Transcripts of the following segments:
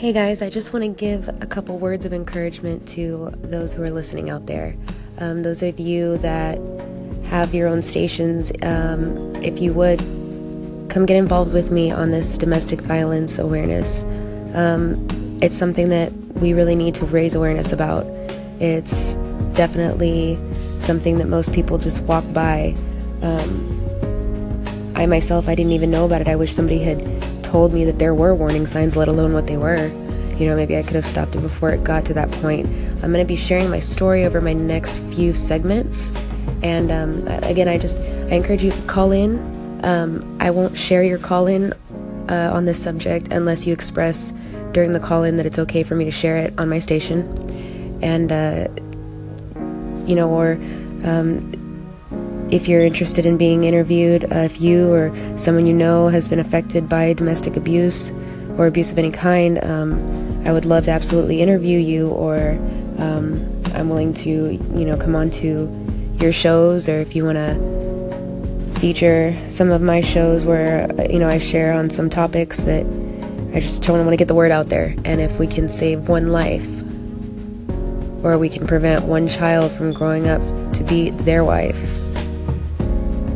Hey guys, I just want to give a couple words of encouragement to those who are listening out there. Um, those of you that have your own stations, um, if you would come get involved with me on this domestic violence awareness. Um, it's something that we really need to raise awareness about. It's definitely something that most people just walk by. I myself, I didn't even know about it. I wish somebody had told me that there were warning signs, let alone what they were. You know, maybe I could have stopped it before it got to that point. I'm going to be sharing my story over my next few segments. And um, again, I just I encourage you to call in. Um, I won't share your call in uh, on this subject unless you express during the call in that it's okay for me to share it on my station. And, uh, you know, or um, if you're interested in being interviewed, uh, if you or someone you know has been affected by domestic abuse or abuse of any kind, um, I would love to absolutely interview you, or um, I'm willing to, you know, come on to your shows, or if you want to feature some of my shows where, you know, I share on some topics that I just don't want to get the word out there. And if we can save one life, or we can prevent one child from growing up to be their wife,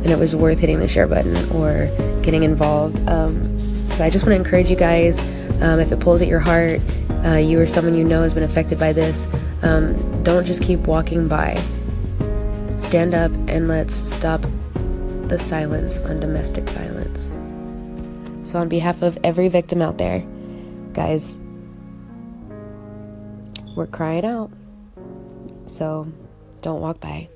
and it was worth hitting the share button or getting involved. Um, so I just want to encourage you guys um, if it pulls at your heart, uh, you or someone you know has been affected by this, um, don't just keep walking by. Stand up and let's stop the silence on domestic violence. So, on behalf of every victim out there, guys, we're crying out. So, don't walk by.